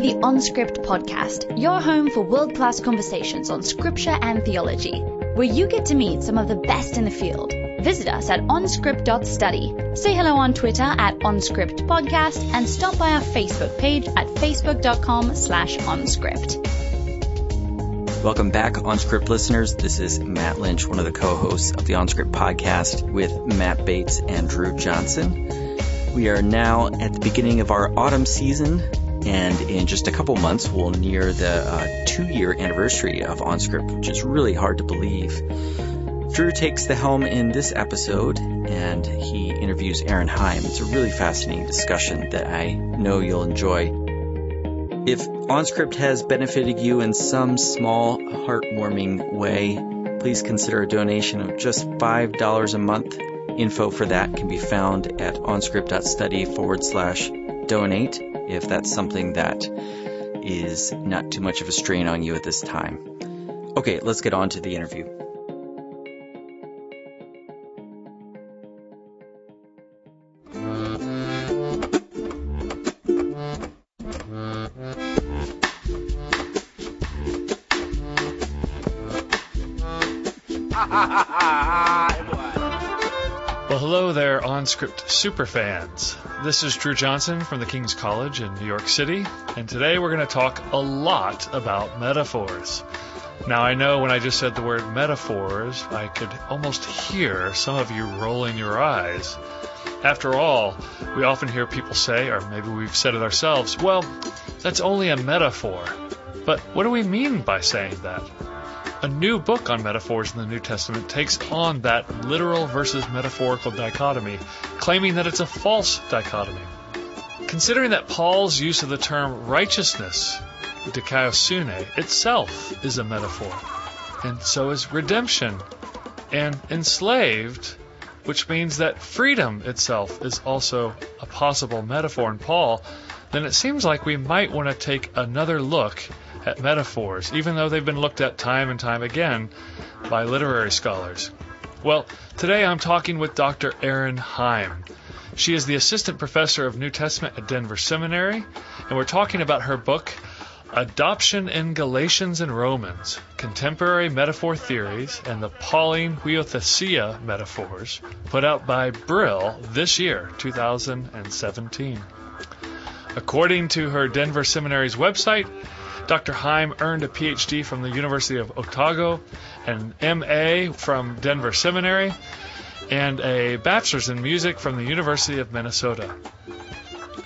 the OnScript podcast, your home for world class conversations on scripture and theology, where you get to meet some of the best in the field. Visit us at onscript.study. Say hello on Twitter at onscriptpodcast and stop by our Facebook page at facebook.com slash onscript. Welcome back, OnScript listeners. This is Matt Lynch, one of the co-hosts of the OnScript podcast with Matt Bates and Dru Johnson. We are now at the beginning of our autumn season, and in just a couple months, we'll near the uh, two year anniversary of OnScript, which is really hard to believe. Dru takes the helm in this episode, and he interviews Erin Heim. It's a really fascinating discussion that I know you'll enjoy. If OnScript has benefited you in some small, heartwarming way, please consider a donation of just $5 a month Info for that can be found at onscript.study forward slash donate if that's something that is not too much of a strain on you at this time. Okay, let's get on to the interview. OnScript superfans. This is Dru Johnson from the King's College in New York City, and today we're going to talk a lot about metaphors. Now, I know when I just said the word metaphors, I could almost hear some of you rolling your eyes. After all, we often hear people say, or maybe we've said it ourselves, well, that's only a metaphor. But what do we mean by saying that? A new book on metaphors in the New Testament takes on that literal versus metaphorical dichotomy, claiming that it's a false dichotomy. Considering that Paul's use of the term righteousness, dikaiosune, itself is a metaphor, and so is redemption, and enslaved, which means that freedom itself is also a possible metaphor in Paul, then it seems like we might want to take another look at metaphors, even though they've been looked at time and time again by literary scholars. Well, today I'm talking with Dr. Erin Heim. She is the assistant professor of New Testament at Denver Seminary, and we're talking about her book, Adoption in Galatians and Romans Contemporary Metaphor Theories and the Pauline Huiothesia Metaphors, put out by Brill this year, 2017. According to her Denver Seminary's website, Dr. Heim earned a PhD from the University of Otago, an MA from Denver Seminary, and a bachelor's in music from the University of Minnesota.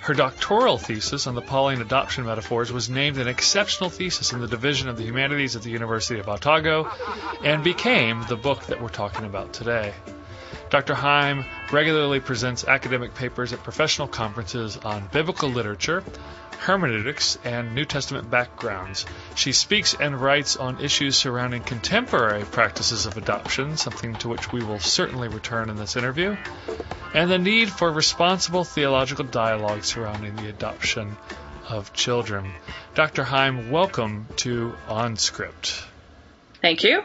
Her doctoral thesis on the Pauline adoption metaphors was named an exceptional thesis in the Division of the Humanities at the University of Otago and became the book that we're talking about today. Dr. Heim regularly presents academic papers at professional conferences on biblical literature, hermeneutics, and New Testament backgrounds. She speaks and writes on issues surrounding contemporary practices of adoption, something to which we will certainly return in this interview, and the need for responsible theological dialogue surrounding the adoption of children. Dr. Heim, welcome to OnScript. Thank you.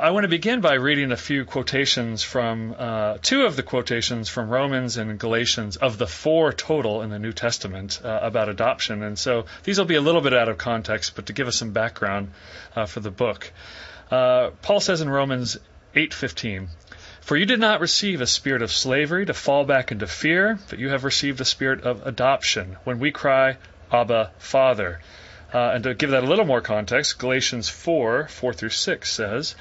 I want to begin by reading a few quotations from uh, two of the quotations from Romans and Galatians of the four total in the New Testament uh, about adoption. And so these will be a little bit out of context, but to give us some background uh, for the book. Uh, Paul says in Romans 8:15, "For you did not receive a spirit of slavery to fall back into fear, but you have received a spirit of adoption, when we cry, Abba, Father." Uh, and to give that a little more context, Galatians 4 4 through 6 says,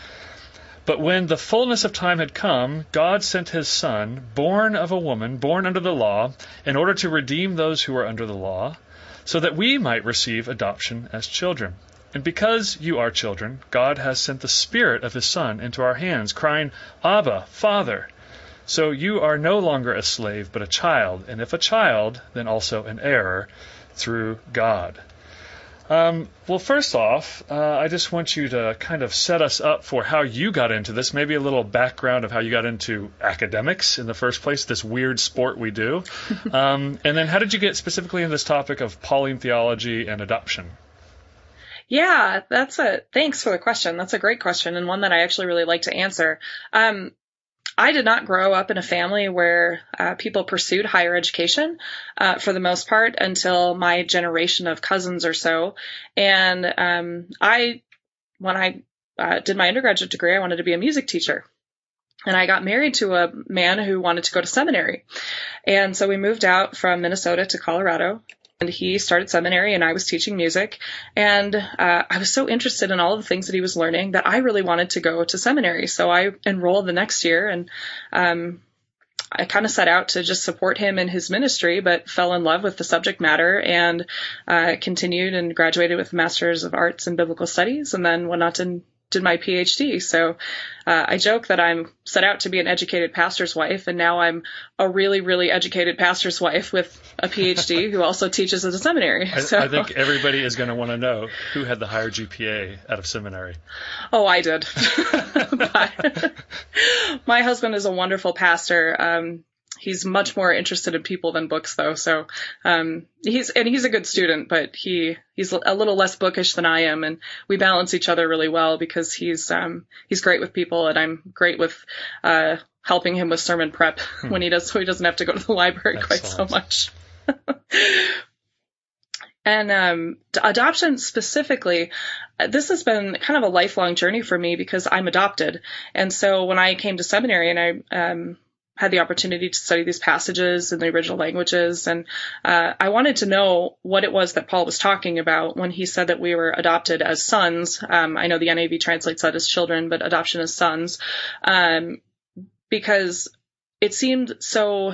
but when the fullness of time had come, God sent his Son, born of a woman, born under the law, in order to redeem those who were under the law, so that we might receive adoption as children. And because you are children, God has sent the Spirit of his Son into our hands, crying, Abba, Father. So you are no longer a slave, but a child, and if a child, then also an heir through God. Um, well, first off, uh, I just want you to kind of set us up for how you got into this, maybe a little background of how you got into academics in the first place, this weird sport we do. um, and then how did you get specifically in this topic of Pauline theology and adoption? Yeah, that's a thanks for the question. That's a great question and one that I actually really like to answer. Um, I did not grow up in a family where uh, people pursued higher education uh, for the most part until my generation of cousins or so. And um, I, when I uh, did my undergraduate degree, I wanted to be a music teacher. And I got married to a man who wanted to go to seminary. And so we moved out from Minnesota to Colorado and he started seminary and I was teaching music and uh, I was so interested in all the things that he was learning that I really wanted to go to seminary. So I enrolled the next year and um, I kind of set out to just support him in his ministry, but fell in love with the subject matter and uh, continued and graduated with a master's of arts in biblical studies and then went on to did my PhD. So uh, I joke that I'm set out to be an educated pastor's wife, and now I'm a really, really educated pastor's wife with a PhD who also teaches at a seminary. I, so, I think everybody is going to want to know who had the higher GPA out of seminary. Oh, I did. my husband is a wonderful pastor. Um, he's much more interested in people than books though so um, he's and he's a good student but he he's a little less bookish than i am and we balance each other really well because he's um, he's great with people and i'm great with uh, helping him with sermon prep hmm. when he does so he doesn't have to go to the library quite so much and um, adoption specifically, this has been kind of a lifelong journey for me because I'm adopted. And so when I came to seminary and I um, had the opportunity to study these passages in the original languages. And uh, I wanted to know what it was that Paul was talking about when he said that we were adopted as sons. Um, I know the NAV translates that as children, but adoption as sons. Um, because it seemed so,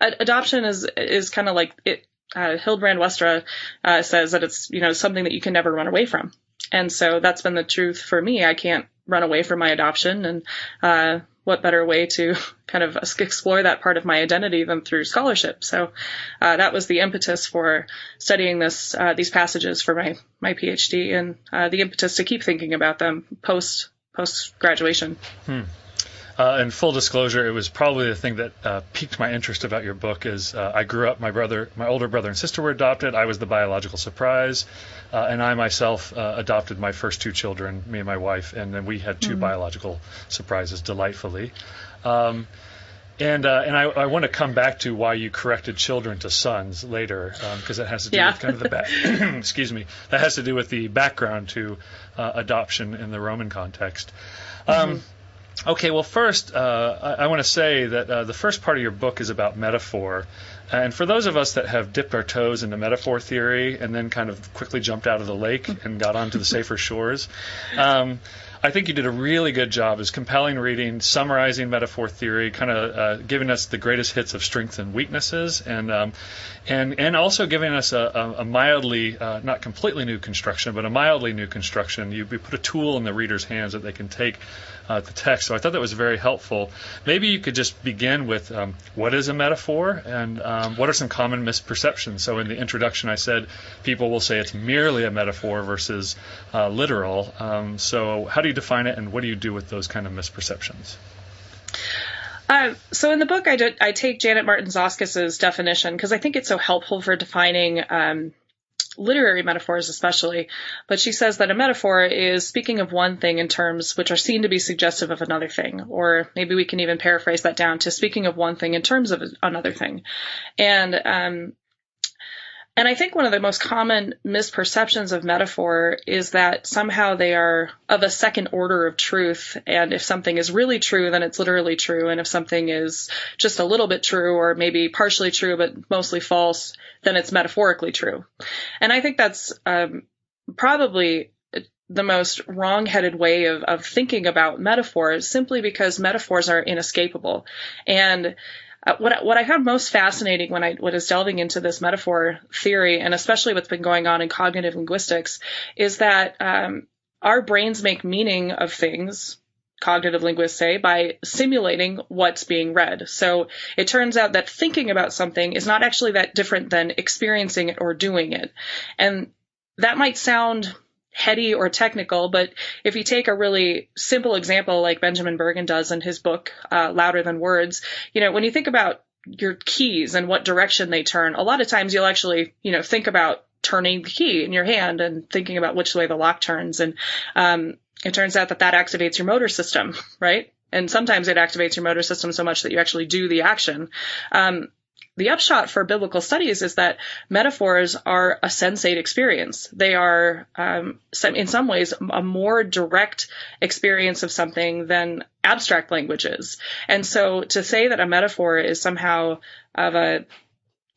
adoption is, is kind of like it, uh, Hildebrand Westra uh, says that it's, you know, something that you can never run away from. And so that's been the truth for me. I can't run away from my adoption and, uh, what better way to kind of explore that part of my identity than through scholarship? So uh, that was the impetus for studying this uh, these passages for my my PhD, and uh, the impetus to keep thinking about them post post graduation. Hmm. Uh, and full disclosure, it was probably the thing that uh, piqued my interest about your book. Is uh, I grew up, my brother, my older brother and sister were adopted. I was the biological surprise, uh, and I myself uh, adopted my first two children, me and my wife, and then we had 2 mm-hmm. biological surprises, delightfully. Um, and uh, and I, I want to come back to why you corrected children to sons later, because um, that has to do yeah. with kind of the back. excuse me. That has to do with the background to adoption in the Roman context. Um, mm-hmm. Okay, well, first, uh, I, I want to say that uh, the first part of your book is about metaphor. And for those of us that have dipped our toes into metaphor theory and then kind of quickly jumped out of the lake and got onto the safer shores, um, I think you did a really good job as compelling reading, summarizing metaphor theory, kind of uh, giving us the greatest hits of strengths and weaknesses, and um, and and also giving us a, a mildly, uh, not completely new construction, but a mildly new construction. You, you put a tool in the reader's hands that they can take uh, the text. So I thought that was very helpful. Maybe you could just begin with um, what is a metaphor and um, what are some common misperceptions. So in the introduction, I said people will say it's merely a metaphor versus uh, literal. Um, so how do you define it, and what do you do with those kind of misperceptions? Uh, so in the book, I, did, I take Janet Martin Soskice's definition because I think it's so helpful for defining um, literary metaphors especially, but she says that a metaphor is speaking of one thing in terms which are seen to be suggestive of another thing, or maybe we can even paraphrase that down to speaking of one thing in terms of another thing. And um, and I think one of the most common misperceptions of metaphor is that somehow they are of a second order of truth. And if something is really true, then it's literally true. And if something is just a little bit true or maybe partially true, but mostly false, then it's metaphorically true. And I think that's um, probably the most wrong-headed way of, of thinking about metaphors simply because metaphors are inescapable. And uh, what what I found most fascinating when I was delving into this metaphor theory, and especially what's been going on in cognitive linguistics, is that um, our brains make meaning of things. Cognitive linguists say by simulating what's being read. So it turns out that thinking about something is not actually that different than experiencing it or doing it. And that might sound heady or technical, but if you take a really simple example like Benjamin Bergen does in his book, uh, Louder Than Words, you know, when you think about your keys and what direction they turn, a lot of times you'll actually, you know, think about turning the key in your hand and thinking about which way the lock turns. And, um, it turns out that that activates your motor system, right? and sometimes it activates your motor system so much that you actually do the action. Um, the upshot for biblical studies is that metaphors are a sensate experience. They are, um, in some ways, a more direct experience of something than abstract languages. And so to say that a metaphor is somehow of a,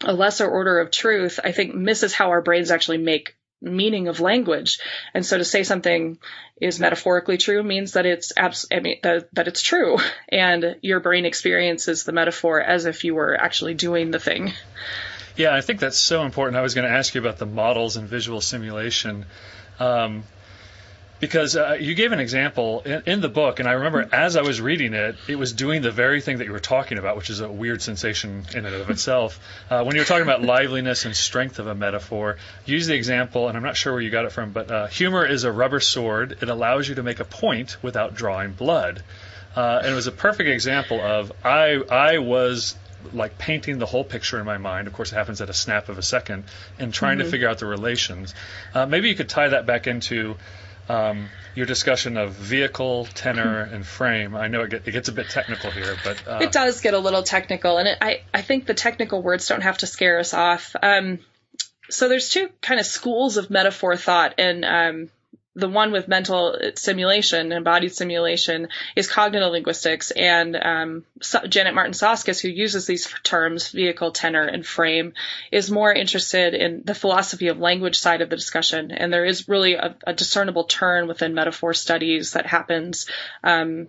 a lesser order of truth, I think misses how our brains actually make meaning of language. And so to say something is metaphorically true means that it's abs- I mean, that, that it's true and your brain experiences the metaphor as if you were actually doing the thing. Yeah, I think that's so important. I was going to ask you about the models and visual simulation. Um, because uh, you gave an example in, in, the book, and I remember as I was reading it, it was doing the very thing that you were talking about, which is a weird sensation in and of itself. Uh, when you were talking about liveliness and strength of a metaphor, use the example, and I'm not sure where you got it from, but uh, humor is a rubber sword. It allows you to make a point without drawing blood. Uh, and it was a perfect example of I I was like painting the whole picture in my mind. Of course, it happens at a snap of a second, and trying mm-hmm. to figure out the relations. Uh, maybe you could tie that back into um, your discussion of vehicle, tenor, and frame. I know it, get, it gets a bit technical here, but uh, it does get a little technical, and it, I I think the technical words don't have to scare us off. Um, so there's two kind of schools of metaphor thought, and um, the one with mental simulation, embodied simulation, is cognitive linguistics. And um, so Janet Martin Soskice, who uses these terms, vehicle, tenor, and frame, is more interested in the philosophy of language side of the discussion. And there is really a, a discernible turn within metaphor studies that happens um,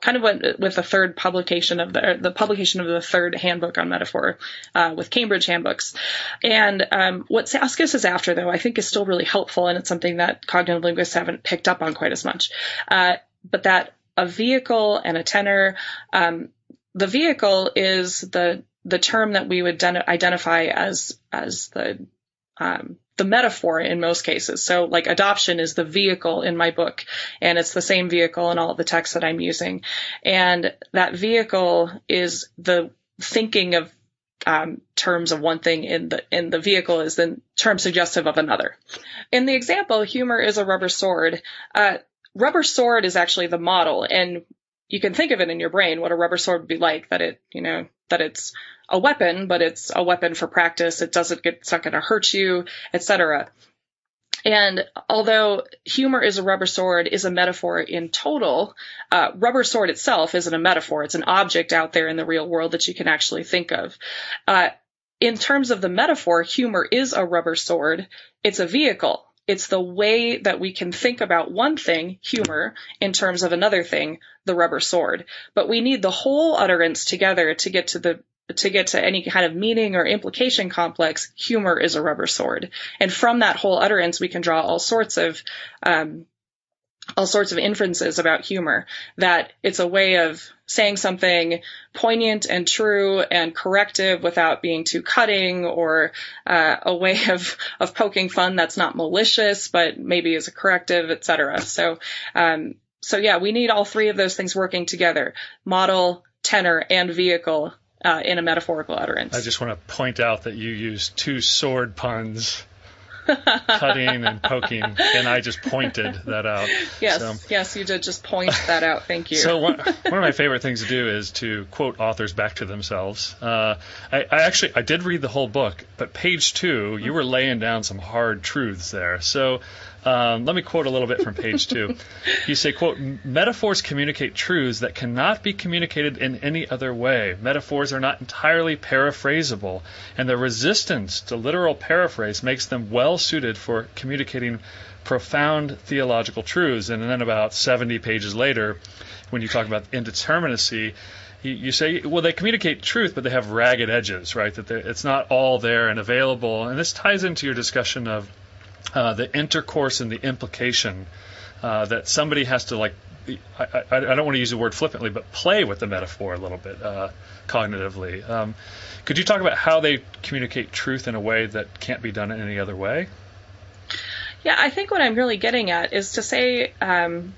kind of went with the third publication of the the publication of the third handbook on metaphor uh, with Cambridge handbooks. And um, what Soskice is after, though, I think is still really helpful, and it's something that cognitive linguists haven't picked up on quite as much. Uh, but that a vehicle and a tenor, um, the vehicle is the the term that we would den- identify as as the um, the metaphor in most cases. So like adoption is the vehicle in my book and it's the same vehicle in all the texts that I'm using. And that vehicle is the thinking of um, terms of one thing in the in the vehicle is the term suggestive of another. In the example, humor is a rubber sword. Uh, rubber sword is actually the model, and you can think of it in your brain what a rubber sword would be like. That it, you know, that it's a weapon, but it's a weapon for practice. It doesn't get, it's not going to hurt you, etc. And although humor is a rubber sword is a metaphor in total, uh, rubber sword itself isn't a metaphor. It's an object out there in the real world that you can actually think of. Uh, in terms of the metaphor, humor is a rubber sword. It's a vehicle. It's the way that we can think about one thing, humor, in terms of another thing, the rubber sword. But we need the whole utterance together to get to the to get to any kind of meaning or implication complex, humor is a rubber sword. And from that whole utterance, we can draw all sorts of, um, all sorts of inferences about humor. That it's a way of saying something poignant and true and corrective without being too cutting, or uh, a way of of poking fun that's not malicious but maybe is a corrective, etc. So, um, so yeah, we need all three of those things working together: model, tenor, and vehicle uh, in a metaphorical utterance. I just want to point out that you used two sword puns. cutting and poking, and I just pointed that out. Yes, so, yes, you did just point that out. Thank you. So one, one of my favorite things to do is to quote authors back to themselves. Uh, I, I, actually I did read the whole book, but page two, you were laying down some hard truths there. So um, let me quote a little bit from page two. you say, quote, metaphors communicate truths that cannot be communicated in any other way. Metaphors are not entirely paraphrasable, and the resistance to literal paraphrase makes them well suited for communicating profound theological truths. And then about 70 pages later, when you talk about indeterminacy, you, say, well, they communicate truth, but they have ragged edges, right? That it's not all there and available. And this ties into your discussion of uh, the intercourse and the implication uh, that somebody has to like I, I, I, don't want to use the word flippantly, but play with the metaphor a little bit uh, cognitively. Um, could you talk about how they communicate truth in a way that can't be done in any other way? Yeah, I think what I'm really getting at is to say, um,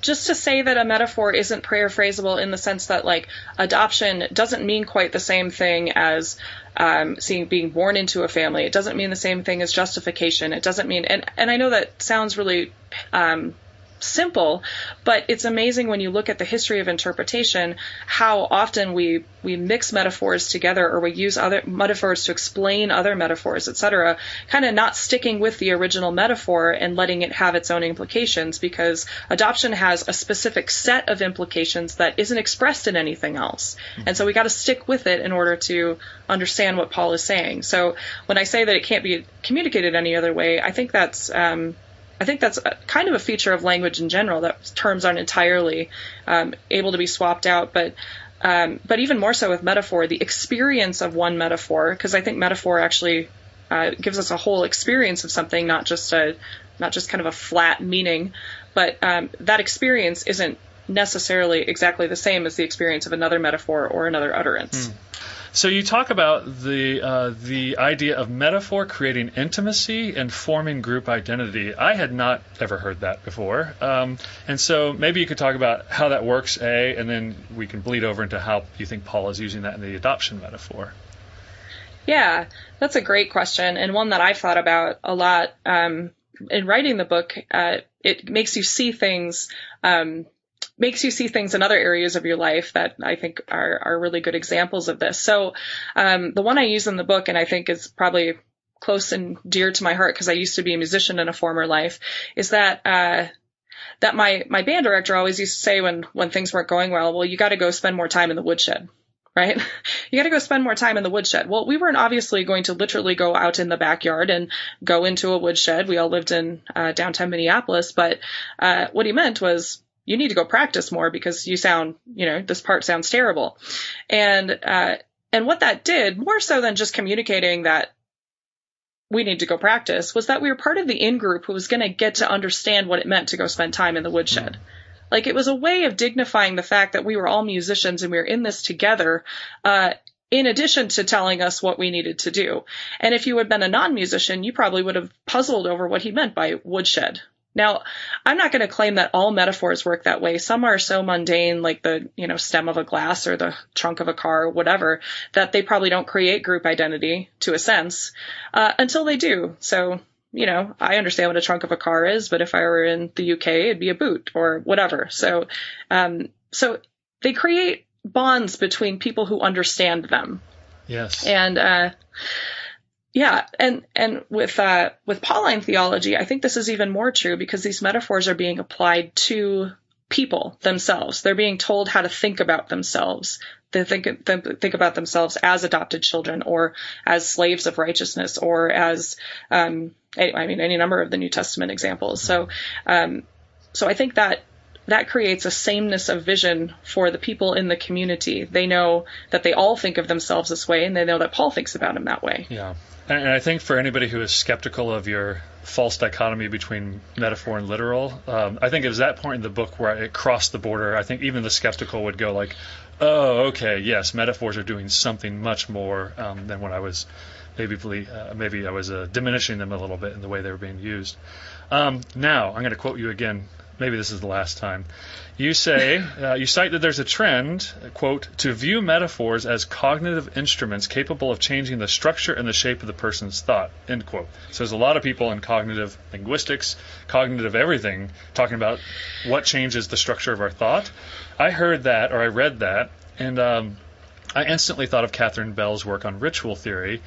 just to say that a metaphor isn't paraphrasable in the sense that like adoption doesn't mean quite the same thing as um, seeing being born into a family. It doesn't mean the same thing as justification. It doesn't mean and and I know that sounds really um, simple, but it's amazing when you look at the history of interpretation how often we we mix metaphors together or we use other metaphors to explain other metaphors, etc. Kind of not sticking with the original metaphor and letting it have its own implications because adoption has a specific set of implications that isn't expressed in anything else, and so we got to stick with it in order to understand what Paul is saying. So when I say that it can't be communicated any other way, I think that's um, I think that's kind of a feature of language in general that terms aren't entirely um, able to be swapped out, but um, but even more so with metaphor, the experience of one metaphor, because I think metaphor actually uh, gives us a whole experience of something, not just a not just kind of a flat meaning, but um, that experience isn't necessarily exactly the same as the experience of another metaphor or another utterance. Mm. So you talk about the uh, the idea of metaphor creating intimacy and forming group identity. I had not ever heard that before, um, and so maybe you could talk about how that works, a, and then we can bleed over into how you think Paul is using that in the adoption metaphor. Yeah, that's a great question and one that I've thought about a lot. Um, in writing the book, uh, it makes you see things um, makes you see things in other areas of your life that I think are, are really good examples of this. So, um, the one I use in the book and I think is probably close and dear to my heart because I used to be a musician in a former life is that, uh, that my, my band director always used to say when, when things weren't going well, well, you got to go spend more time in the woodshed right? You got to go spend more time in the woodshed. Well, we weren't obviously going to literally go out in the backyard and go into a woodshed. We all lived in uh, downtown Minneapolis, but uh, what he meant was you need to go practice more because you sound, you know, this part sounds terrible. And, uh, and what that did, more so than just communicating that we need to go practice, was that we were part of the in group who was going to get to understand what it meant to go spend time in the woodshed. Like it was a way of dignifying the fact that we were all musicians and we were in this together, uh, in addition to telling us what we needed to do. And if you had been a non musician, you probably would have puzzled over what he meant by woodshed. Now, I'm not going to claim that all metaphors work that way. Some are so mundane, like the, you know, stem of a glass or the trunk of a car or whatever, that they probably don't create group identity to a sense, uh, until they do. So, you know, I understand what a trunk of a car is, but if I were in the UK, it'd be a boot or whatever. So, um, so they create bonds between people who understand them. Yes. And, uh, yeah, and and with uh, with Pauline theology, I think this is even more true because these metaphors are being applied to people themselves. They're being told how to think about themselves. They think think about themselves as adopted children, or as slaves of righteousness, or as um, I mean any number of the New Testament examples. So, um, so I think that that creates a sameness of vision for the people in the community. They know that they all think of themselves this way, and they know that Paul thinks about them that way. Yeah. And I think for anybody who is skeptical of your false dichotomy between metaphor and literal, um, I think it was that point in the book where it crossed the border. I think even the skeptical would go like, "Oh, okay, yes, metaphors are doing something much more um, than what I was maybe uh, maybe I was uh, diminishing them a little bit in the way they were being used." Um, now I'm going to quote you again. Maybe this is the last time. You say, uh, you cite that there's a trend, quote, to view metaphors as cognitive instruments capable of changing the structure and the shape of the person's thought, end quote. So there's a lot of people in cognitive linguistics, cognitive everything, talking about what changes the structure of our thought. I heard that, or I read that, and um, I instantly thought of Catherine Bell's work on ritual theory,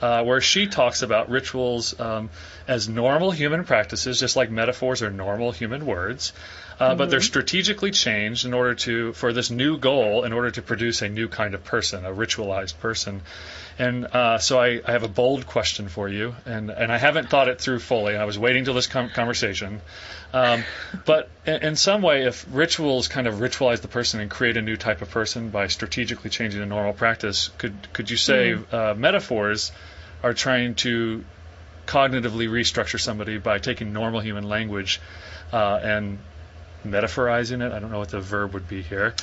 uh, where she talks about rituals um, as normal human practices, just like metaphors are normal human words. Uh, mm-hmm. But they're mm-hmm. strategically changed in order to for this new goal, in order to produce a new kind of person, a ritualized person. And uh, so I, I, have a bold question for you, and, and I haven't thought it through fully. I was waiting till this com- conversation. Um, but in, in, some way, if rituals kind of ritualize the person and create a new type of person by strategically changing a normal practice, could could you say mm. uh, metaphors are trying to cognitively restructure somebody by taking normal human language uh, and metaphorizing it? I don't know what the verb would be here.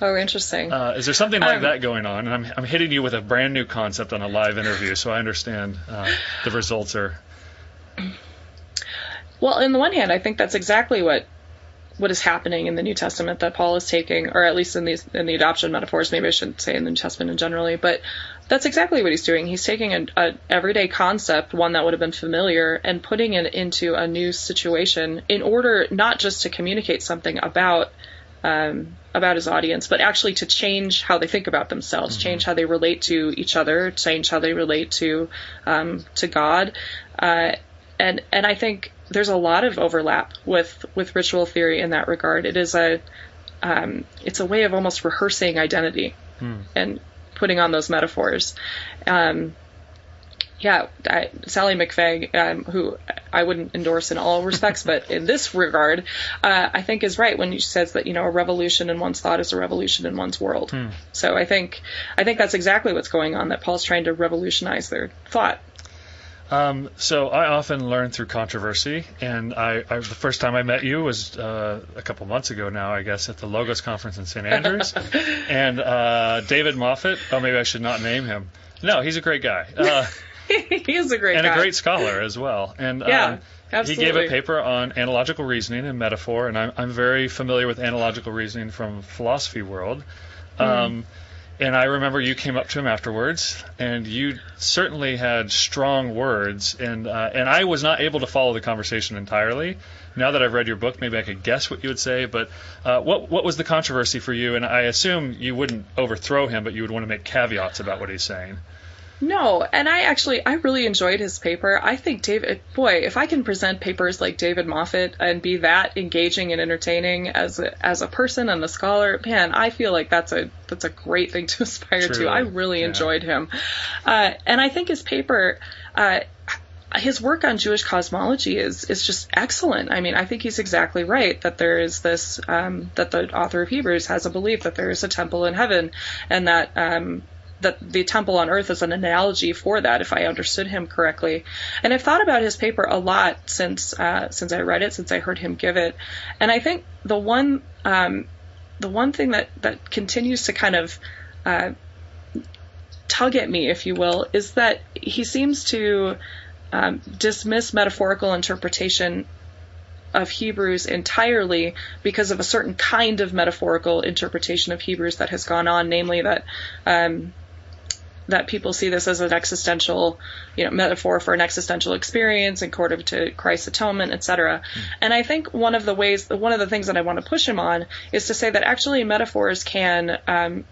Oh, interesting. Uh, is there something like um, that going on? And I'm, I'm hitting you with a brand new concept on a live interview, so I understand uh, the results are. Well, on the one hand, I think that's exactly what what is happening in the New Testament that Paul is taking, or at least in these in the adoption metaphors. Maybe I shouldn't say in the New Testament in generally, but That's exactly what he's doing. He's taking an everyday concept, one that would have been familiar, and putting it into a new situation in order not just to communicate something about um, about his audience, but actually to change how they think about themselves, mm-hmm. change how they relate to each other, change how they relate to um, to God, uh, and and I think there's a lot of overlap with with ritual theory in that regard. It is a um, it's a way of almost rehearsing identity hmm. and putting on those metaphors. Um, yeah, I, Sallie McFague, um, who I wouldn't endorse in all respects, but in this regard, uh, I think is right when she says that you know a revolution in one's thought is a revolution in one's world. Hmm. So I think I think that's exactly what's going on. That Paul's trying to revolutionize their thought. Um, so I often learn through controversy, and I, I the first time I met you was uh, a couple months ago now, I guess, at the Logos conference in St. Andrews, and uh, David Moffitt. Oh, maybe I should not name him. No, he's a great guy. Uh, he is a great and guy. a great scholar as well. And yeah. Um, Absolutely. He gave a paper on analogical reasoning and metaphor, and I'm, I'm very familiar with analogical reasoning from philosophy world. Mm. Um, and I remember you came up to him afterwards, and you certainly had strong words, and uh, and I was not able to follow the conversation entirely. Now that I've read your book, maybe I could guess what you would say. But uh, what what was the controversy for you? And I assume you wouldn't overthrow him, but you would want to make caveats about what he's saying. No, and I actually I really enjoyed his paper. I think David boy, if I can present papers like David Moffitt and be that engaging and entertaining as a, as a person and a scholar, man, I feel like that's a that's a great thing to aspire Truly. to. I really yeah. enjoyed him, uh, and I think his paper. Uh, his work on Jewish cosmology is is just excellent. I mean, I think he's exactly right that there is this um, that the author of Hebrews has a belief that there is a temple in heaven, and that um, that the temple on earth is an analogy for that, if I understood him correctly. And I've thought about his paper a lot since uh, since I read it, since I heard him give it. And I think the one um, the one thing that that continues to kind of uh, tug at me, if you will, is that he seems to um, dismiss metaphorical interpretation of Hebrews entirely because of a certain kind of metaphorical interpretation of Hebrews that has gone on, namely that um, that people see this as an existential, you know, metaphor for an existential experience and court to Christ's atonement, etc. Mm. And I think one of the ways, one of the things that I want to push him on is to say that actually metaphors can um,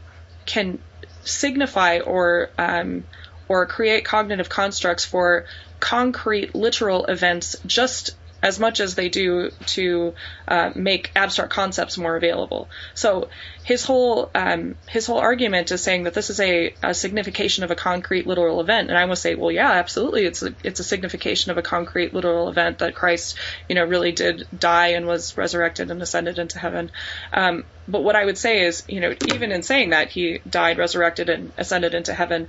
can signify or um, or create cognitive constructs for concrete literal events just as much as they do to uh, make abstract concepts more available. So his whole um, his whole argument is saying that this is a, a, signification of a concrete literal event, and I will say, well, yeah, absolutely, it's a, it's a signification of a concrete literal event that Christ, you know, really did die and was resurrected and ascended into heaven. Um, but what I would say is, you know, even in saying that he died, resurrected, and ascended into heaven,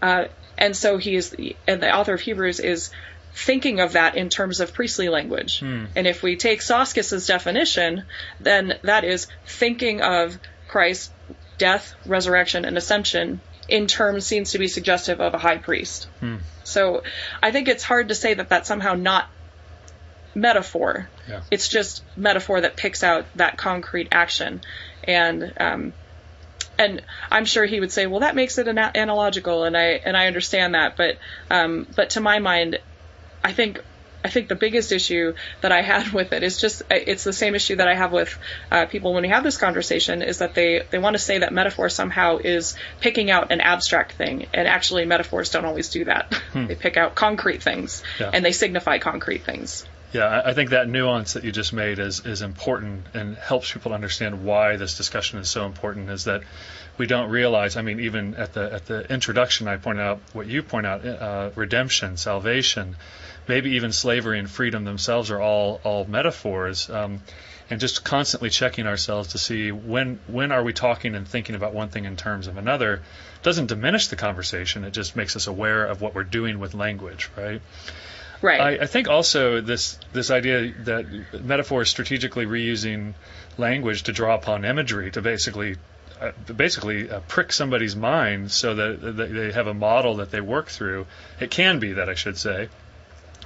uh, and so he is, and the author of Hebrews is thinking of that in terms of priestly language. Hmm. And if we take Soskice's definition, then that is thinking of Christ's death, resurrection, and ascension in terms seems to be suggestive of a high priest. Hmm. So I think it's hard to say that that's somehow not metaphor. Yeah. It's just metaphor that picks out that concrete action. And um, and I'm sure he would say, well, that makes it an- analogical, and I and I understand that, but um, but to my mind, I think I think the biggest issue that I had with it is just it's the same issue that I have with uh, people when we have this conversation is that they they want to say that metaphor somehow is picking out an abstract thing and actually metaphors don't always do that. Hmm. they pick out concrete things yeah. and they signify concrete things. Yeah, I think that nuance that you just made is is important and helps people understand why this discussion is so important. Is that we don't realize. I mean, even at the at the introduction, I point out what you point out: uh, redemption, salvation maybe even slavery and freedom themselves are all all metaphors. Um, and just constantly checking ourselves to see when when are we talking and thinking about one thing in terms of another doesn't diminish the conversation. It just makes us aware of what we're doing with language, right? Right. I, I think also this this idea that metaphor is strategically reusing language to draw upon imagery to basically uh, basically uh, prick somebody's mind so that, that they have a model that they work through. It can be that I should say.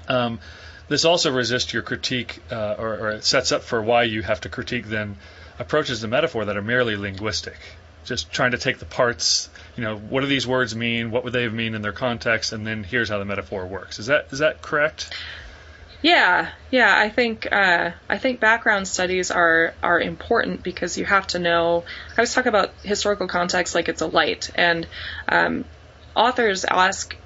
Um, this also resists your critique, uh, or, or, it sets up for why you have to critique then approaches to metaphor that are merely linguistic. just trying to take the parts. You know, what do these words mean? What would they mean in their context? And then here's how the metaphor works. Is that is that correct? Yeah, yeah. I think uh, I think background studies are are important because you have to know. I was talking about historical context like it's a light, and um, authors ask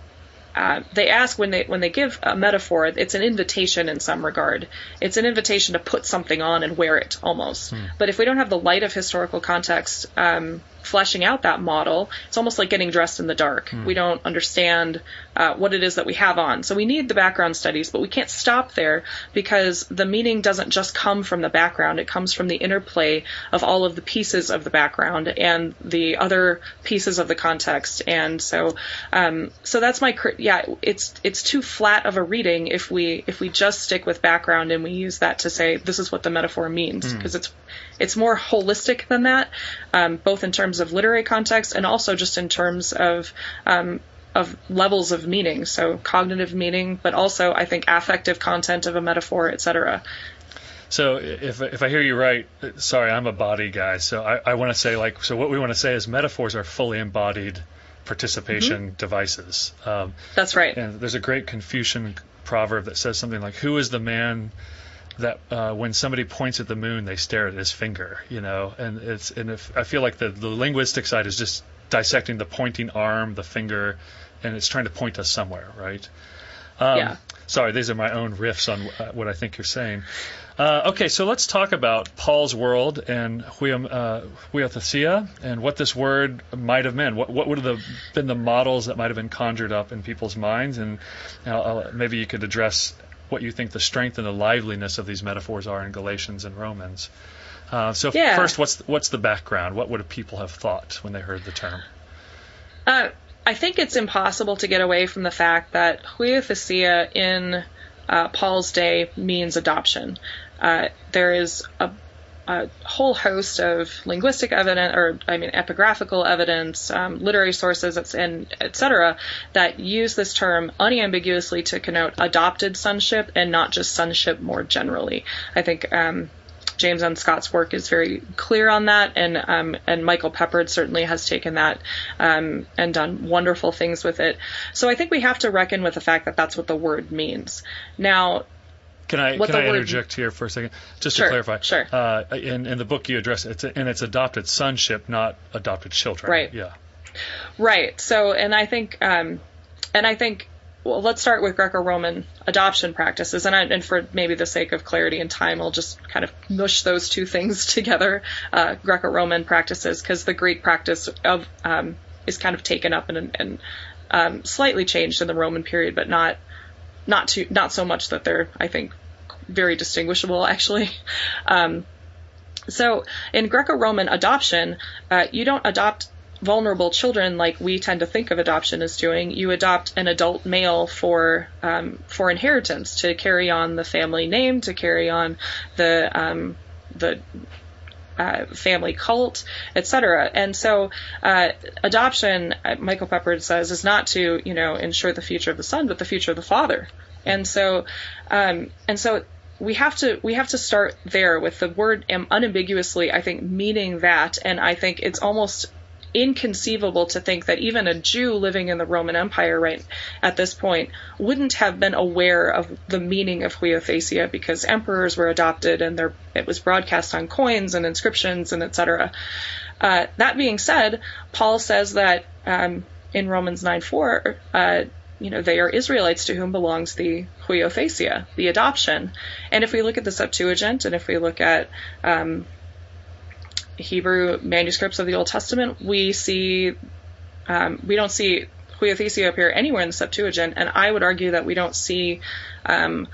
uh, they ask when they when they give a metaphor, it's an invitation in some regard. It's an invitation to put something on and wear it almost. Hmm. But if we don't have the light of historical context, um, fleshing out that model, it's almost like getting dressed in the dark. Hmm. We don't understand uh, what it is that we have on. So we need the background studies, but we can't stop there because the meaning doesn't just come from the background. It comes from the interplay of all of the pieces of the background and the other pieces of the context. And so, um, so that's my yeah. It's it's too flat of a reading if we if we just stick with background and we use that to say this is what the metaphor means because hmm. it's it's more holistic than that, um, both in terms of literary context and also just in terms of um, of levels of meaning. So cognitive meaning, but also I think affective content of a metaphor, etc. So if if I hear you right, sorry, I'm a body guy, so I, I want to say like so what we want to say is metaphors are fully embodied participation mm-hmm. devices. Um, That's right. And there's a great Confucian proverb that says something like, "Who is the man that uh, when somebody points at the moon, they stare at his finger, you know, and it's and if I feel like the the linguistic side is just dissecting the pointing arm, the finger, and it's trying to point us somewhere, right? Um, yeah. Sorry, these are my own riffs on uh, what I think you're saying. Uh, okay, so let's talk about Paul's world and huiothesia uh, and what this word might have meant. What, what would have been the models that might have been conjured up in people's minds? And maybe you could address what you think the strength and the liveliness of these metaphors are in Galatians and Romans. Uh, so yeah. first, what's what's the background? What would people have thought when they heard the term? Uh, I think it's impossible to get away from the fact that huiothesia in uh, Paul's day means adoption. Uh, there is a a whole host of linguistic evidence, or I mean, epigraphical evidence, um, literary sources, and et cetera, that use this term unambiguously to connote adopted sonship and not just sonship more generally. I think um, James M. Scott's work is very clear on that, and um, and Michael Peppard certainly has taken that um, and done wonderful things with it. So I think we have to reckon with the fact that that's what the word means. Now, can I can I interject here for a second, just sure, to clarify? Sure. Uh, in in the book you address it, and it's adopted sonship, not adopted children. Right. Yeah. Right. So, and I think, um, and I think, well, let's start with Greco-Roman adoption practices, and I, and for maybe the sake of clarity and time, I'll just kind of mush those two things together, uh, Greco-Roman practices, because the Greek practice of um, is kind of taken up and, and um, slightly changed in the Roman period, but not not too not so much that they're I think very distinguishable actually. Um, so in Greco-Roman adoption, uh, you don't adopt vulnerable children like we tend to think of adoption as doing. You adopt an adult male for um, for inheritance to carry on the family name, to carry on the um, the uh, family cult, etc. And so, uh, adoption, uh, Michael Peppard says, is not to you know ensure the future of the son, but the future of the father. And so, um, and so we have to we have to start there with the word unambiguously. I think meaning that, and I think it's almost inconceivable to think that even a Jew living in the Roman Empire right at this point wouldn't have been aware of the meaning of huiothesia because emperors were adopted and it was broadcast on coins and inscriptions and etc. Uh, that being said, Paul says that um, in Romans 9:4, uh, you know, they are Israelites to whom belongs the huiothesia, the adoption. And if we look at the Septuagint and if we look at um, Hebrew manuscripts of the Old Testament, we see um, we don't see huiothesia appear anywhere in the Septuagint, and I would argue that we don't see um,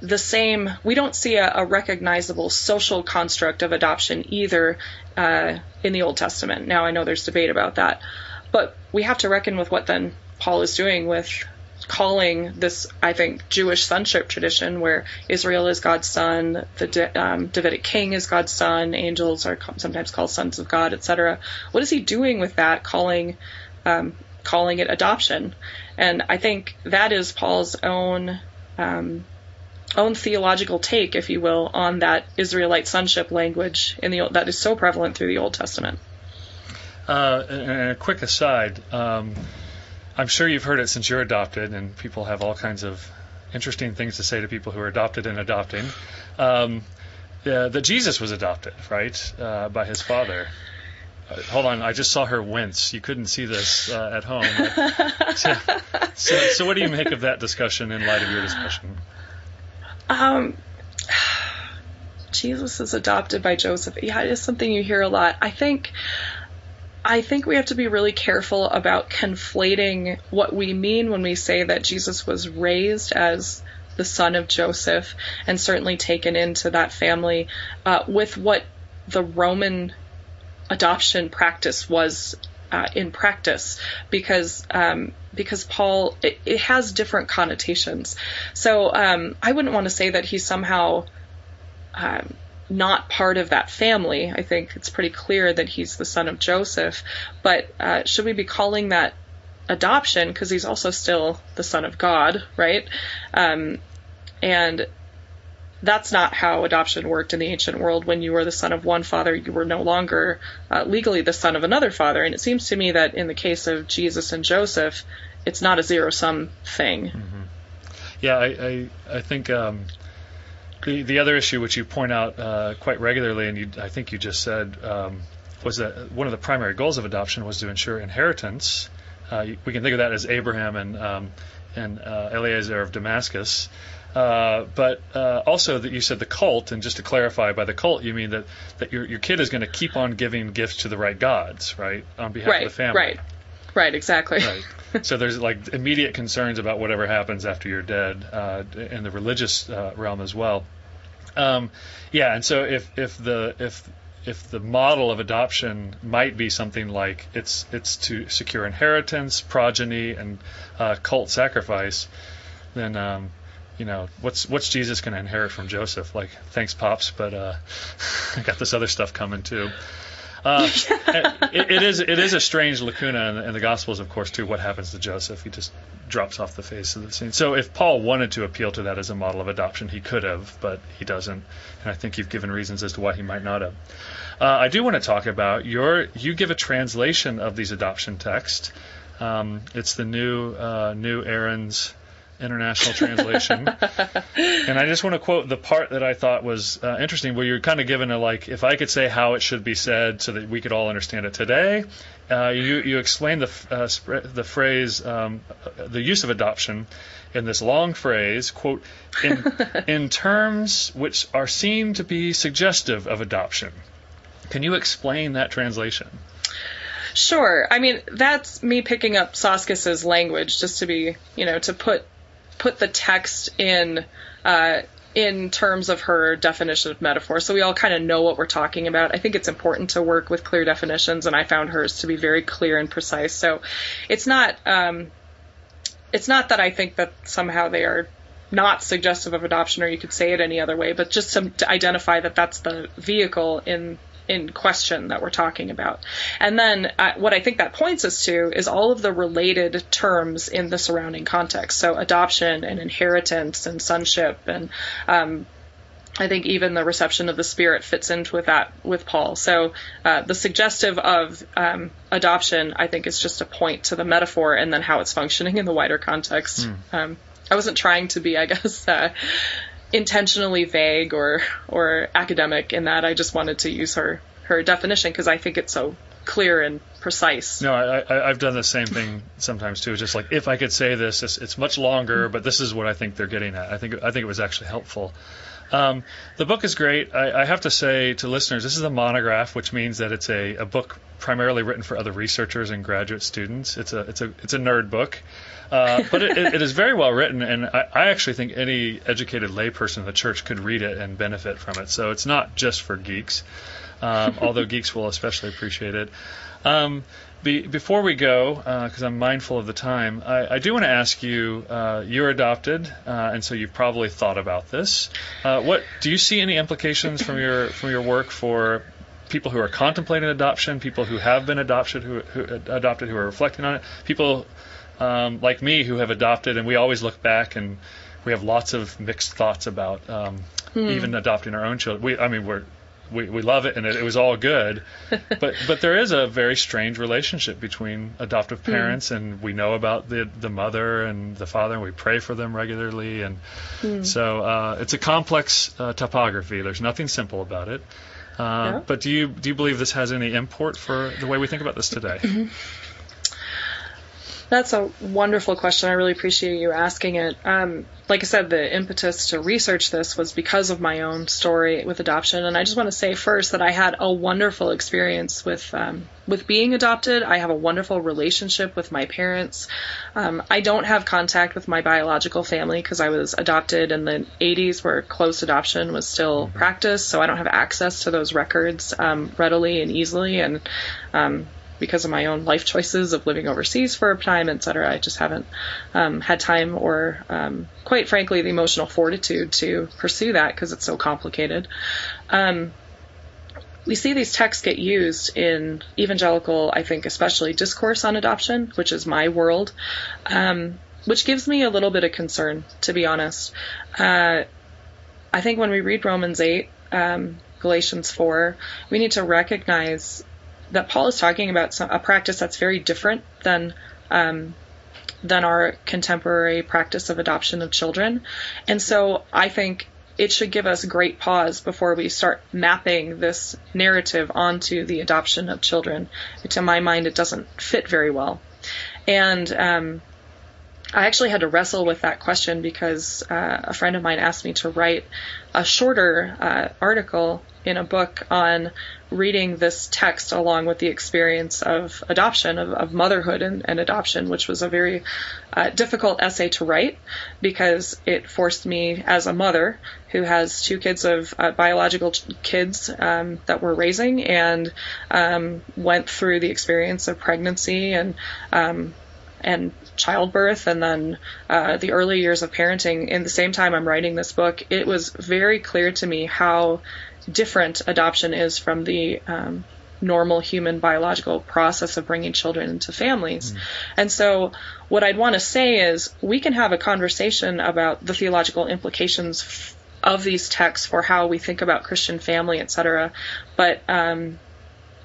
the same. We don't see a, a, recognizable social construct of adoption either uh, in the Old Testament. Now I know there's debate about that, but we have to reckon with what then Paul is doing with calling this, I think, Jewish sonship tradition where Israel is God's son, the um, Davidic king is God's son, angels are sometimes called sons of God, etc. What is he doing with that, calling um, calling it adoption? And I think that is Paul's own um, own theological take, if you will, on that Israelite sonship language in the that is so prevalent through the Old Testament. Uh, and a quick aside, um, I'm sure you've heard it since you're adopted, and people have all kinds of interesting things to say to people who are adopted and adopting. Um, uh, that Jesus was adopted, right, uh, by his father. Uh, hold on, I just saw her wince. You couldn't see this uh, at home. so, so, so, what do you make of that discussion in light of your discussion? Um, Jesus is adopted by Joseph. Yeah, it is something you hear a lot. I think I think we have to be really careful about conflating what we mean when we say that Jesus was raised as the son of Joseph and certainly taken into that family uh, with what the Roman adoption practice was uh, in practice because um, because Paul it, it, has different connotations. So um, I wouldn't want to say that he somehow um, not part of that family. I think it's pretty clear that he's the son of Joseph. But uh, should we be calling that adoption? Because he's also still the son of God, right? Um, and that's not how adoption worked in the ancient world. When you were the son of one father, you were no longer uh, legally the son of another father. And it seems to me that in the case of Jesus and Joseph, it's not a zero sum thing. Mm-hmm. Yeah, I, I, I think um, the the other issue, which you point out uh, quite regularly, and you, I think you just said, um, was that one of the primary goals of adoption was to ensure inheritance. Uh, we can think of that as Abraham and um, and uh, Eliezer of Damascus. Uh, but uh, also that you said the cult, and just to clarify, by the cult you mean that, that your your kid is going to keep on giving gifts to the right gods, right, on behalf right, of the family. Right. Right. Exactly. Right. so there's like immediate concerns about whatever happens after you're dead uh, in the religious uh, realm as well. Um, yeah, and so if if the if if the model of adoption might be something like it's it's to secure inheritance, progeny, and uh, cult sacrifice, then um, you know what's what's Jesus going to inherit from Joseph? Like, thanks, pops, but uh, I got this other stuff coming too. Uh, it, it is it is a strange lacuna in the, in the, Gospels, of course, too. What happens to Joseph? He just drops off the face of the scene. So if Paul wanted to appeal to that as a model of adoption, he could have, but he doesn't. And I think you've given reasons as to why he might not have. Uh, I do want to talk about your you give a translation of these adoption texts. Um, it's the new uh, new Erin's international translation. and I just want to quote the part that I thought was uh, interesting, where you're kind of given a like, if I could say how it should be said so that we could all understand it today. Uh, you you explain the uh, the phrase um, the use of adoption in this long phrase quote in in terms which are seen to be suggestive of adoption. Can you explain that translation? Sure. I mean, that's me picking up Soskice's language just to be, you know, to put put the text in uh, in terms of her definition of metaphor. So we all kind of know what we're talking about. I think it's important to work with clear definitions, and I found hers to be very clear and precise. So it's not um, it's not that I think that somehow they are not suggestive of adoption, or you could say it any other way, but just to, identify that that's the vehicle in in question that we're talking about. And then uh, what I think that points us to is all of the related terms in the surrounding context. So adoption and inheritance and sonship and um, I think even the reception of the Spirit fits into with that with Paul. So uh, the suggestive of um, adoption, I think, is just a point to the metaphor and then how it's functioning in the wider context. Mm. Um, I wasn't trying to be, I guess, uh, intentionally vague or or academic in that. I just wanted to use her her definition because I think it's so clear and precise. No, I, have done the same thing sometimes too. Just like if I could say this, it's, it's, much longer, but this is what I think they're getting at. I think I think it was actually helpful. Um, the book is great. I, I, have to say to listeners, this is a monograph, which means that it's a, a book primarily written for other researchers and graduate students. It's a it's a it's a nerd book. Uh, but it, it is very well written, and I, I, actually think any educated layperson in the church could read it and benefit from it. So it's not just for geeks, um, although geeks will especially appreciate it. Um, be, before we go, because uh, I'm mindful of the time, I, I do want to ask you. Uh, you're adopted, uh, and so you've probably thought about this. Uh, what do you see any implications from your from your work for people who are contemplating adoption, people who have been adopted, who, who adopted, who are reflecting on it, people um, like me who have adopted, and we always look back and we have lots of mixed thoughts about um, hmm. even adopting our own children. We, I mean, we're we, we love it and it, it was all good. but but there is a very strange relationship between adoptive hmm. parents, mm. and we know about the the mother and the father, and we pray for them regularly, and mm. so uh, it's a complex uh, topography. There's nothing simple about it. Uh, yeah. But do you do you believe this has any import for the way we think about this today? That's a wonderful question. I really appreciate you asking it. Um, like I said, the impetus to research this was because of my own story with adoption, and I just want to say first that I had a wonderful experience with um, with being adopted. I have a wonderful relationship with my parents. Um, I don't have contact with my biological family because I was adopted in the 80s, where close adoption was still mm-hmm. practiced, so I don't have access to those records um, readily and easily, and um, because of my own life choices of living overseas for a time, et cetera. I just haven't um, had time or, um, quite frankly, the emotional fortitude to pursue that because it's so complicated. Um, we see these texts get used in evangelical, I think, especially discourse on adoption, which is my world, um, which gives me a little bit of concern, to be honest. Uh, I think when we read Romans 8, um, Galatians 4, we need to recognize that Paul is talking about some, a practice that's very different than um, than our contemporary practice of adoption of children, and so I think it should give us great pause before we start mapping this narrative onto the adoption of children. To my mind, it doesn't fit very well, and um, I actually had to wrestle with that question because uh, a friend of mine asked me to write a shorter uh, article in a book on reading this text along with the experience of adoption, of, of motherhood and, and, adoption, which was a very uh, difficult essay to write because it forced me as a mother who has two kids of uh, biological kids um, that we're raising and um, went through the experience of pregnancy and um, and childbirth and then uh, the early years of parenting in the same time I'm writing this book, it was very clear to me how different adoption is from the um, normal human biological process of bringing children into families. Mm. And so, what I'd want to say is we can have a conversation about the theological implications f- of these texts for how we think about Christian family, etc. But um,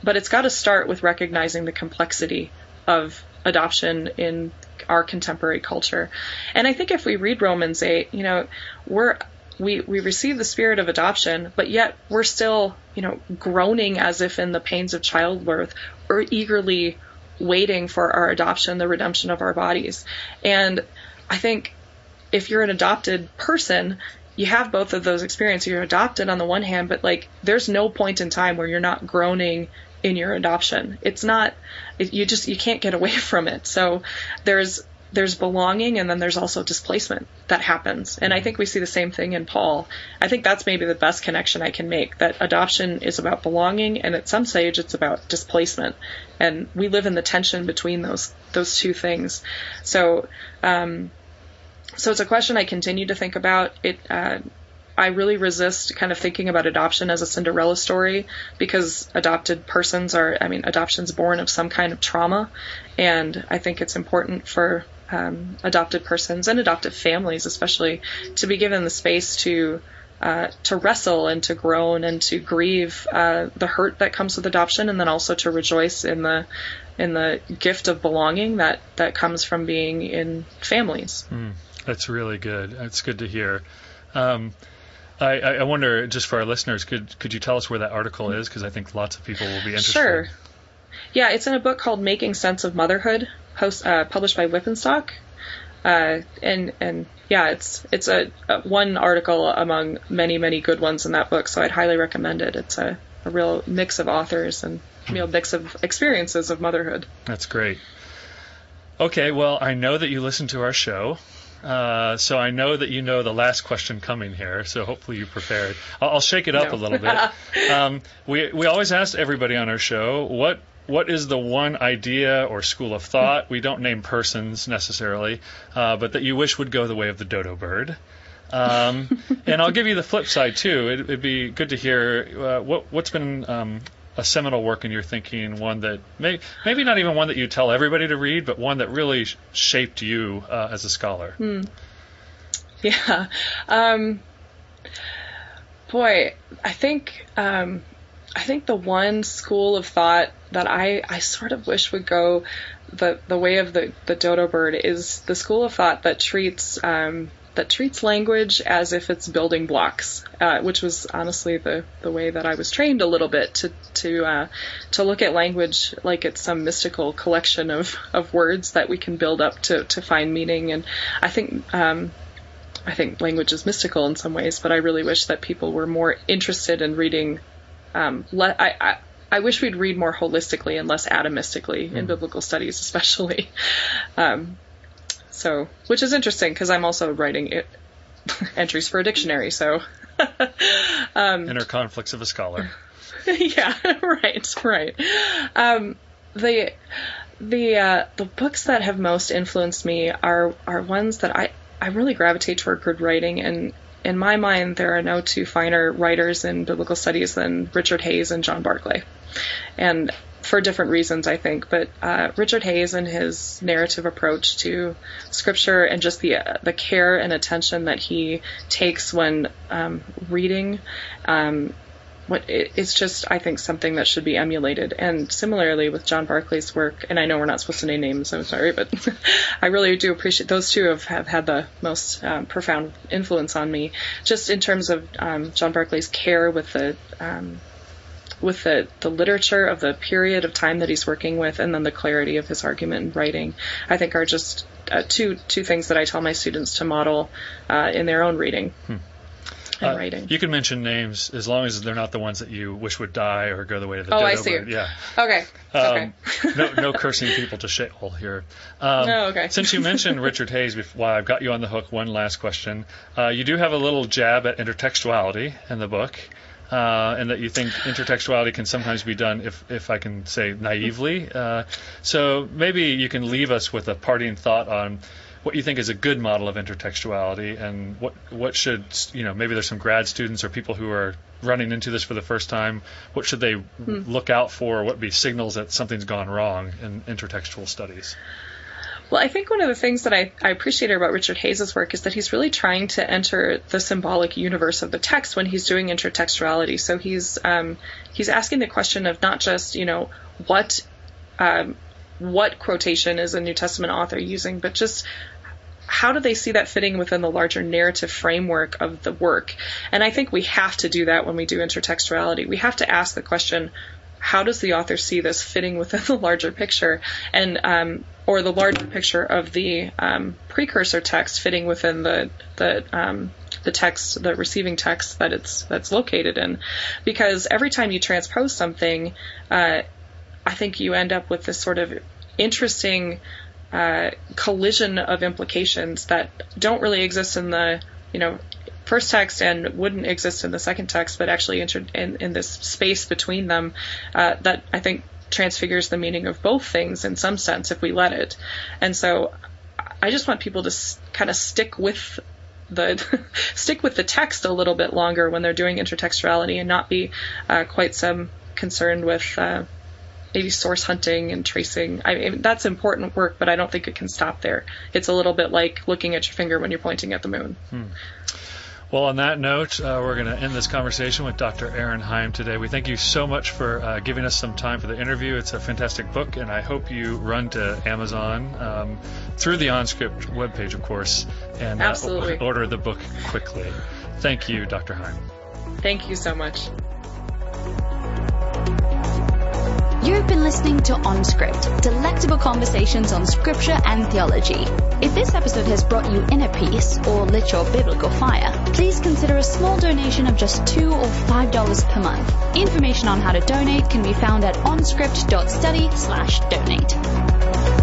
but it's got to start with recognizing the complexity of adoption in our contemporary culture. And I think if we read Romans 8, you know, we're we, we receive the spirit of adoption, but yet we're still, you know, groaning as if in the pains of childbirth or eagerly waiting for our adoption, the redemption of our bodies. And I think if you're an adopted person, you have both of those experiences. You're adopted on the one hand, but like there's no point in time where you're not groaning in your adoption. It's not, you just, you can't get away from it. So there's there's belonging and then there's also displacement that happens. And I think we see the same thing in Paul. I think that's maybe the best connection I can make that adoption is about belonging and at some stage it's about displacement. And we live in the tension between those those two things. So um, so it's a question I continue to think about. It uh, I really resist kind of thinking about adoption as a Cinderella story because adopted persons are, I mean, adoption's born of some kind of trauma. And I think it's important for um, adopted persons and adoptive families, especially, to be given the space to uh, to wrestle and to groan and to grieve uh, the hurt that comes with adoption, and then also to rejoice in the in the gift of belonging that that comes from being in families. Mm, that's really good. That's good to hear. Um, I, I, wonder, just for our listeners, could could you tell us where that article is? Because I think lots of people will be interested. Sure. Yeah, it's in a book called Making Sense of Motherhood, host, uh, published by Wipf and Stock. Uh, and and yeah, it's it's a, a, one article among many many good ones in that book, so I'd highly recommend it. It's a, a real mix of authors and real mix of experiences of motherhood. That's great. Okay, well, I know that you listen to our show, uh, so I know that you know the last question coming here. So hopefully you prepared. I'll, I'll shake it up no. a little bit. um, we we always ask everybody on our show what what is the one idea or school of thought? We don't name persons necessarily, uh, but that you wish would go the way of the dodo bird. Um, and I'll give you the flip side too. It, would be good to hear uh, what what's been um, a seminal work in your thinking, one that may, maybe not even one that you tell everybody to read, but one that really sh- shaped you uh, as a scholar. Hmm. Yeah. Um, boy, I think um, I think the one school of thought that I, I sort of wish would go the the way of the, the dodo bird is the school of thought that treats um, that treats language as if it's building blocks, uh, which was honestly the, the way that I was trained a little bit to to uh, to look at language like it's some mystical collection of, of words that we can build up to, to find meaning. And I think um, I think language is mystical in some ways, but I really wish that people were more interested in reading. Um, le- I, I I wish we'd read more holistically and less atomistically mm. in biblical studies, especially. Um, so, which is interesting because I'm also writing it, entries for a dictionary. So, um, inner conflicts of a scholar. yeah, right, right. Um, the the uh, the books that have most influenced me are are ones that I I really gravitate toward good writing and. In my mind, there are no two finer writers in biblical studies than Richard Hays and John Barclay. And for different reasons, I think. But uh, Richard Hays and his narrative approach to scripture and just the uh, the care and attention that he takes when um, reading. Um, what it, it's just I think something that should be emulated. And similarly with John Barclay's work, and I know we're not supposed to name names, I'm sorry, but I really do appreciate those two have, have had the most um, profound influence on me, just in terms of um, John Barclay's care with the um, with the, the literature of the period of time that he's working with and then the clarity of his argument and writing, I think are just uh, two two things that I tell my students to model uh, in their own reading. Hmm. Uh, writing. You can mention names as long as they're not the ones that you wish would die or go the way of the oh, dead. Oh, I see. Yeah. Okay. Um, okay. no, no cursing people to Sheol here. Um, no, okay. since you mentioned Richard Hays, while I've got you on the hook, one last question. Uh, you do have a little jab at intertextuality in the book uh, and that you think intertextuality can sometimes be done, if, if I can say naively. Uh, so maybe you can leave us with a parting thought on what you think is a good model of intertextuality and what what should you know maybe there's some grad students or people who are running into this for the first time what should they hmm. look out for what be signals that something's gone wrong in intertextual studies well, I think one of the things that I, I appreciate about Richard Hays's work is that he's really trying to enter the symbolic universe of the text when he's doing intertextuality. So he's um, he's asking the question of not just you know what um, what quotation is a New Testament author using, but just how do they see that fitting within the larger narrative framework of the work? And I think we have to do that when we do intertextuality. We have to ask the question, how does the author see this fitting within the larger picture? And um, or the larger picture of the um, precursor text fitting within the the um, the text, the receiving text that it's that's located in, because every time you transpose something, uh, I think you end up with this sort of interesting uh, collision of implications that don't really exist in the you know first text and wouldn't exist in the second text, but actually in, in this space between them uh, that I think transfigures the meaning of both things in some sense if we let it. And so I just want people to s- kind of stick with the stick with the text a little bit longer when they're doing intertextuality and not be uh, quite so concerned with uh, maybe source hunting and tracing. I mean, that's important work, but I don't think it can stop there. It's a little bit like looking at your finger when you're pointing at the moon. Hmm. Well, on that note, uh, we're going to end this conversation with Dr. Erin Heim today. We thank you so much for uh, giving us some time for the interview. It's a fantastic book, and I hope you run to Amazon um, through the OnScript webpage, of course, and uh, order the book quickly. Thank you, Dr. Heim. Thank you so much. You've been listening to OnScript, delectable conversations on scripture and theology. If this episode has brought you inner peace or lit your biblical fire, please consider a small donation of just two or five dollars per month. Information on how to donate can be found at onscript.study slash donate.